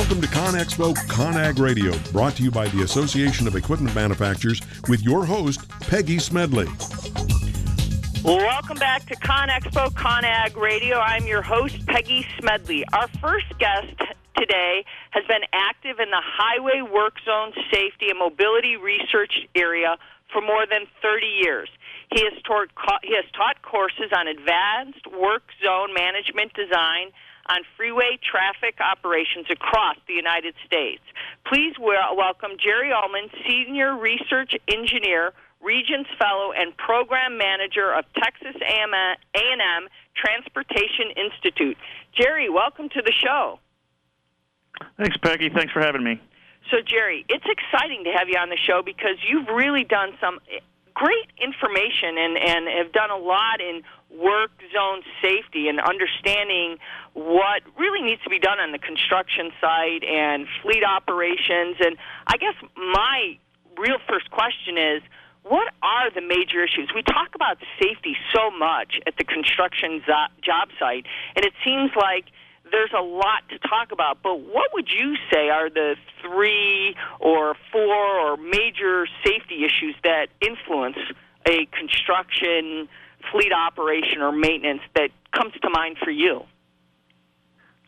Welcome to ConExpo ConAg Radio, brought to you by the Association of Equipment Manufacturers with your host, Peggy Smedley. Welcome back to ConExpo ConAg Radio. I'm your host, Peggy Smedley. Our first guest today has been active in the highway work zone safety and mobility research area for more than 30 years. He has, taught, he has taught courses on advanced work zone management design on freeway traffic operations across the United States. Please welcome Jerry Ullman, Senior Research Engineer, Regents Fellow, and Program Manager of Texas A&M Transportation Institute. Jerry, welcome to the show. Thanks, Peggy. Thanks for having me. So, Jerry, it's exciting to have you on the show because you've really done some great information and, and have done a lot in work zone safety and understanding what really needs to be done on the construction site and fleet operations. And I guess my real first question is what are the major issues? We talk about safety so much at the construction job site, and it seems like there's a lot to talk about, but what would you say are the three or four or major safety issues that influence a construction fleet operation or maintenance that comes to mind for you?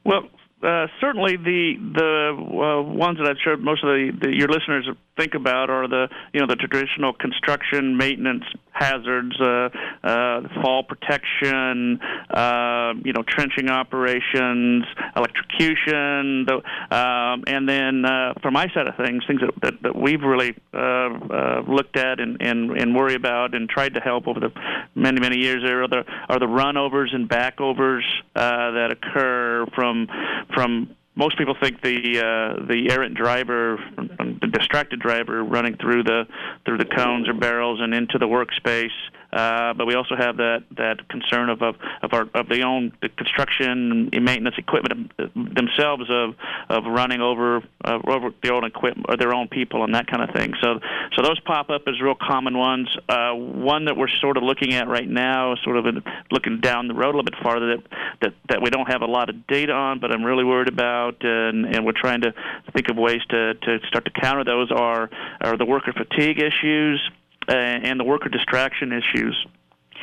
Well, uh, certainly the the uh, ones that I've sure most of the, the your listeners think about are the you know the traditional construction maintenance hazards, uh, uh, fall protection, uh, you know trenching operations, electrocution, the, um, and then uh, for my side of things, things that, that, that we've really uh, uh, looked at and, and and worry about and tried to help over the many many years there are the are the runovers and backovers that occur from from most people think the uh, the errant driver, the distracted driver, running through the through the cones or barrels and into the workspace uh, but we also have that that concern of of of, our, of the own the construction and maintenance equipment themselves of of running over uh, over their own equipment or their own people and that kind of thing. So so those pop up as real common ones. Uh, one that we're sort of looking at right now, sort of in, looking down the road a little bit farther that that that we don't have a lot of data on, but I'm really worried about, and and we're trying to think of ways to to start to counter those are are the worker fatigue issues and the worker distraction issues.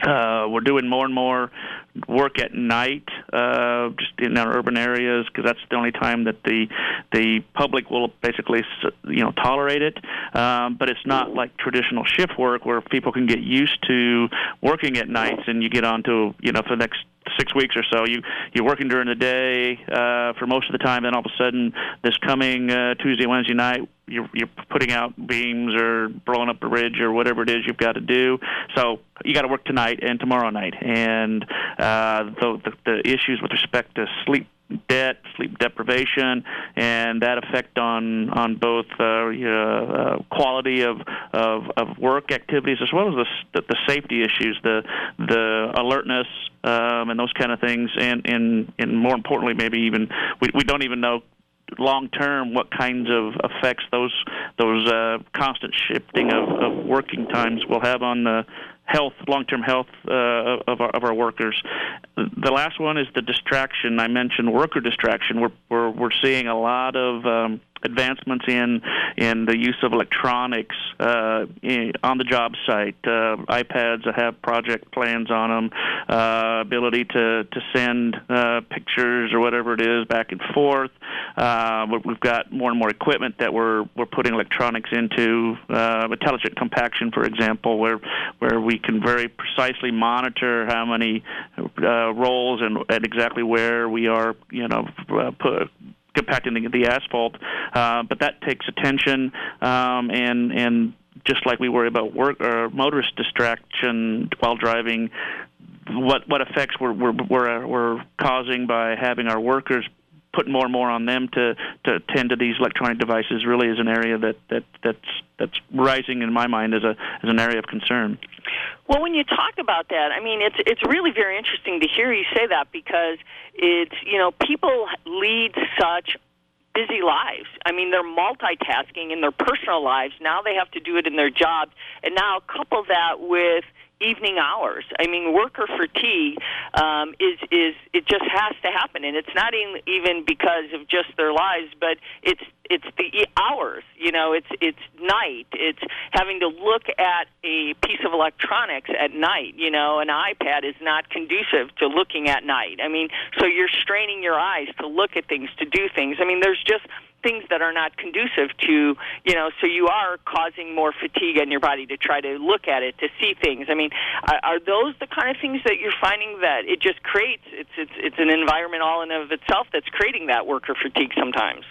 Uh, we're doing more and more work at night, uh, just in our urban areas, because that's the only time that the the public will basically, you know, tolerate it. Um, but it's not like traditional shift work where people can get used to working at nights, and you get on to, you know, for the next six weeks or so. You you're working during the day uh, for most of the time. Then all of a sudden, this coming uh, Tuesday, Wednesday night, you're you're putting out beams or blowing up a ridge or whatever it is you've got to do. So you got to work tonight and tomorrow night, and uh, the, the the issues with respect to sleep debt, sleep deprivation, and that effect on on both uh, uh, quality of, of of work activities as well as the the safety issues, the the alertness, um, and those kind of things, and and and more importantly, maybe even we we don't even know long term what kinds of effects those those uh, constant shifting of, of working times will have on the health, long-term health uh, of, our, of our workers. The last one is the distraction. I mentioned worker distraction. We're we're, we're seeing a lot of um, advancements in in the use of electronics uh, in, on the job site. Uh, iPads that have project plans on them, uh, ability to to send uh, pictures or whatever it is back and forth. Uh, we've got more and more equipment that we're we're putting electronics into. Uh, intelligent compaction, for example, where where we can very precisely monitor how many rolls and, and exactly where we are, you know, put, compacting the, the asphalt. Uh, but that takes attention um, and and just like we worry about work or motorist distraction while driving, what what effects we're we're we're, we're causing by having our workers put more and more on them to to tend to these electronic devices really is an area that that that's that's rising in my mind as a as an area of concern. Well, when you talk about that, I mean, it's it's really very interesting to hear you say that because it's you know people lead such busy lives. I mean, they're multitasking in their personal lives. Now they have to do it in their jobs, and now couple that with evening hours. I mean, worker fatigue um, is is it just has to happen, and it's not even because of just their lives, but it's it's the hours. You know, it's it's night. It's having to look at a piece of electronics at night. You know, an iPad is not conducive to looking at night. I mean, so you're straining your eyes to look at things, to do things. I mean, there's just things that are not conducive to you know so you are causing more fatigue in your body to try to look at it to see things. I mean are, are those the kind of things that you're finding that it just creates? It's it's it's an environment all in of itself that's creating that worker fatigue sometimes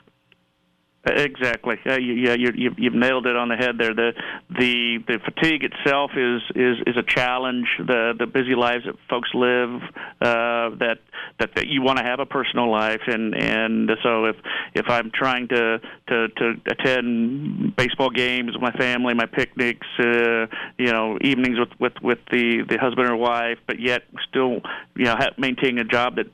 Exactly. Uh, yeah, you, you, you've nailed it on the head there. The the the fatigue itself is is is a challenge. The the busy lives that folks live. Uh, that that that you want to have a personal life, and and so if if I'm trying to to to attend baseball games with my family, my picnics, uh, you know, evenings with with with the the husband or wife, but yet still you know ha- maintaining a job that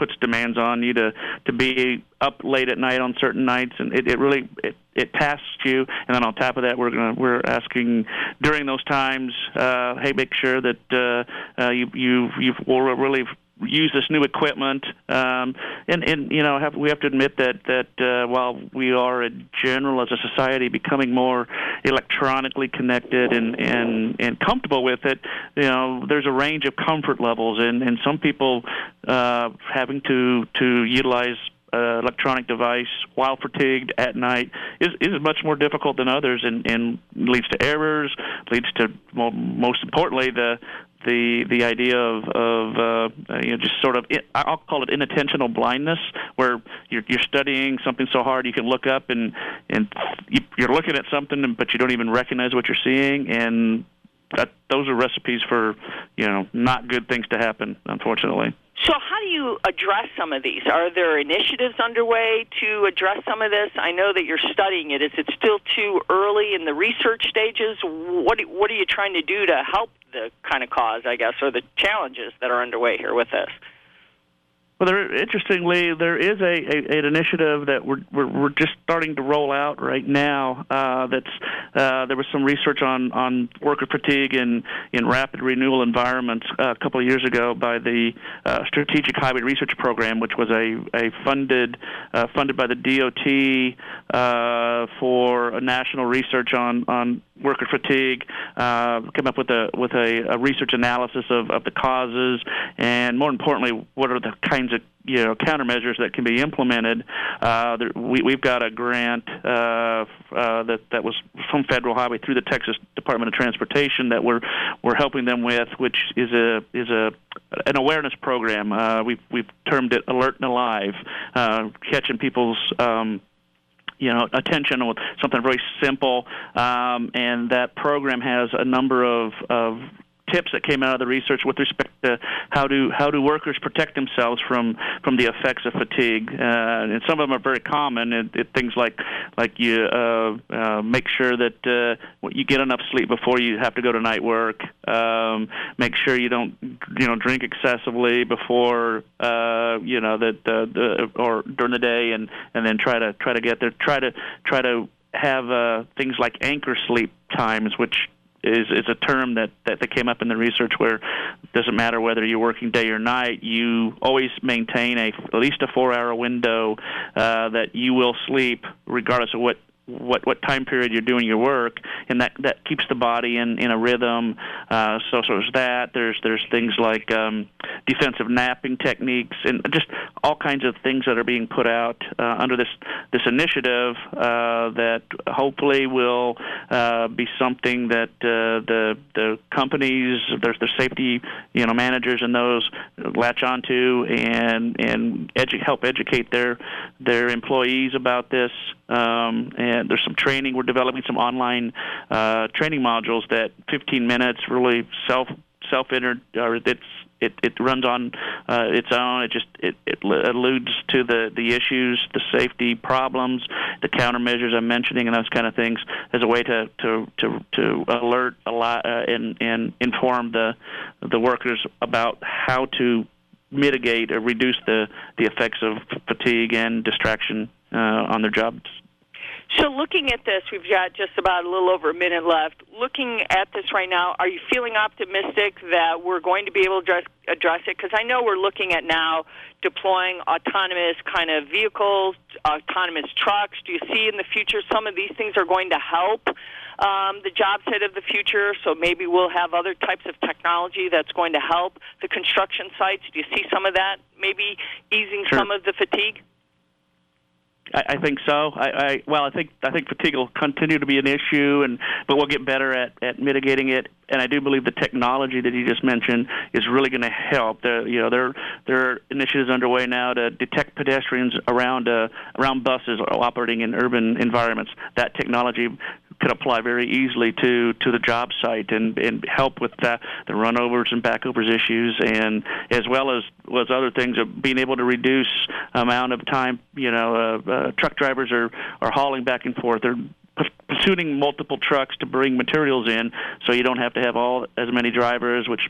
puts demands on you to to be up late at night on certain nights, and it, it really it, it tasks you. And then on top of that, we're gonna we're asking during those times, uh, hey, make sure that uh, uh, you you you will really use this new equipment. Um, and and you know have, we have to admit that that uh, while we are in general as a society becoming more electronically connected and and and comfortable with it, you know there's a range of comfort levels, and and some people uh, having to to utilize uh, electronic device while fatigued at night is, is much more difficult than others and, and leads to errors, leads to well, most importantly the the the idea of of uh, you know just sort of I'll call it inattentional blindness, where you're you're studying something so hard you can look up and and you're looking at something but you don't even recognize what you're seeing and that those are recipes for you know not good things to happen unfortunately. So, how do you address some of these? Are there initiatives underway to address some of this? I know that you're studying it. Is it still too early in the research stages? What What are you trying to do to help the kind of cause, I guess, or the challenges that are underway here with this? Well, there, interestingly, there is a, a an initiative that we're, we're we're just starting to roll out right now. Uh, that's uh, there was some research on on worker fatigue in in rapid renewal environments uh, a couple of years ago by the uh, Strategic Highway Research Program, which was a a funded uh, funded by the DOT uh, for a national research on on worker fatigue. Uh, come up with a with a, a research analysis of of the causes, and more importantly, what are the kinds kinds of you know countermeasures that can be implemented. Uh, there, we, we've got a grant uh, uh, that that was from Federal Highway through the Texas Department of Transportation that we're we're helping them with, which is a is a an awareness program. Uh, we've we've termed it Alert and Alive, uh, catching people's um, you know attention with something very simple. Um, and that program has a number of, of tips that came out of the research with respect to how do how do workers protect themselves from from the effects of fatigue, uh, and some of them are very common. And it, things like like you uh, uh, make sure that uh, you get enough sleep before you have to go to night work. Um, make sure you don't you know drink excessively before uh, you know that uh, the or during the day, and and then try to try to get there. Try to try to have uh, things like anchor sleep times, which is is a term that, that that came up in the research where it doesn't matter whether you're working day or night, you always maintain a at least a four hour window uh, that you will sleep regardless of what what what time period you're doing your work, and that that keeps the body in in a rhythm. Uh, so so there's that. There's there's things like um, defensive napping techniques, and just all kinds of things that are being put out uh, under this this initiative uh, that hopefully will uh, be something that uh, the the companies, there's the safety you know managers and those latch onto and and edu- help educate their their employees about this. Um, and there's some training. We're developing some online uh, training modules that 15 minutes really self self entered or it's it, it runs on uh, its own. It just it, it alludes to the, the issues, the safety problems, the countermeasures I'm mentioning, and those kind of things as a way to to to, to alert a lot uh, and and inform the the workers about how to mitigate or reduce the the effects of fatigue and distraction uh, on their jobs. So, looking at this, we've got just about a little over a minute left. Looking at this right now, are you feeling optimistic that we're going to be able to address, address it? Because I know we're looking at now deploying autonomous kind of vehicles, autonomous trucks. Do you see in the future some of these things are going to help um, the job site of the future? So maybe we'll have other types of technology that's going to help the construction sites. Do you see some of that maybe easing sure. some of the fatigue? I, I think so. I, I well, I think I think fatigue will continue to be an issue, and but we'll get better at at mitigating it. And I do believe the technology that you just mentioned is really going to help. There, you know, there there are initiatives underway now to detect pedestrians around uh, around buses operating in urban environments. That technology could apply very easily to to the job site and and help with the, the runovers and backovers issues and as well as was other things of being able to reduce amount of time you know uh, uh, truck drivers are are hauling back and forth. They're pursuing multiple trucks to bring materials in, so you don't have to have all as many drivers, which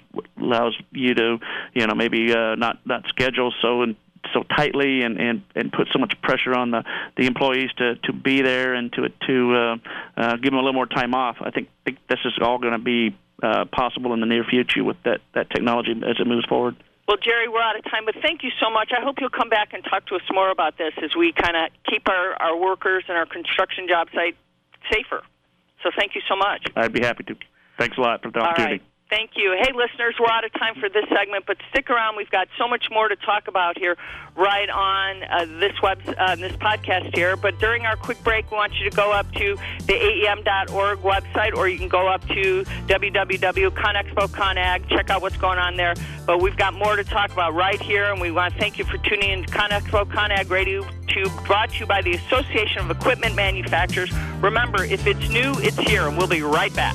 allows you to, you know, maybe uh, not not schedule. So and so tightly and, and, and put so much pressure on the, the employees to, to be there and to to uh, uh, give them a little more time off. I think, think this is all going to be uh, possible in the near future with that, that technology as it moves forward. Well, Jerry, we're out of time, but thank you so much. I hope you'll come back and talk to us more about this as we kind of keep our, our workers and our construction job site safer. So thank you so much. I'd be happy to. Thanks a lot for the opportunity. Thank you. Hey, listeners, we're out of time for this segment, but stick around. We've got so much more to talk about here, right on uh, this web, uh, this podcast here. But during our quick break, we want you to go up to the AEM.org website, or you can go up to www.conexpo.conag, check out what's going on there. But we've got more to talk about right here, and we want to thank you for tuning in to ConExpo Conag Radio. To, brought to you by the Association of Equipment Manufacturers. Remember, if it's new, it's here, and we'll be right back.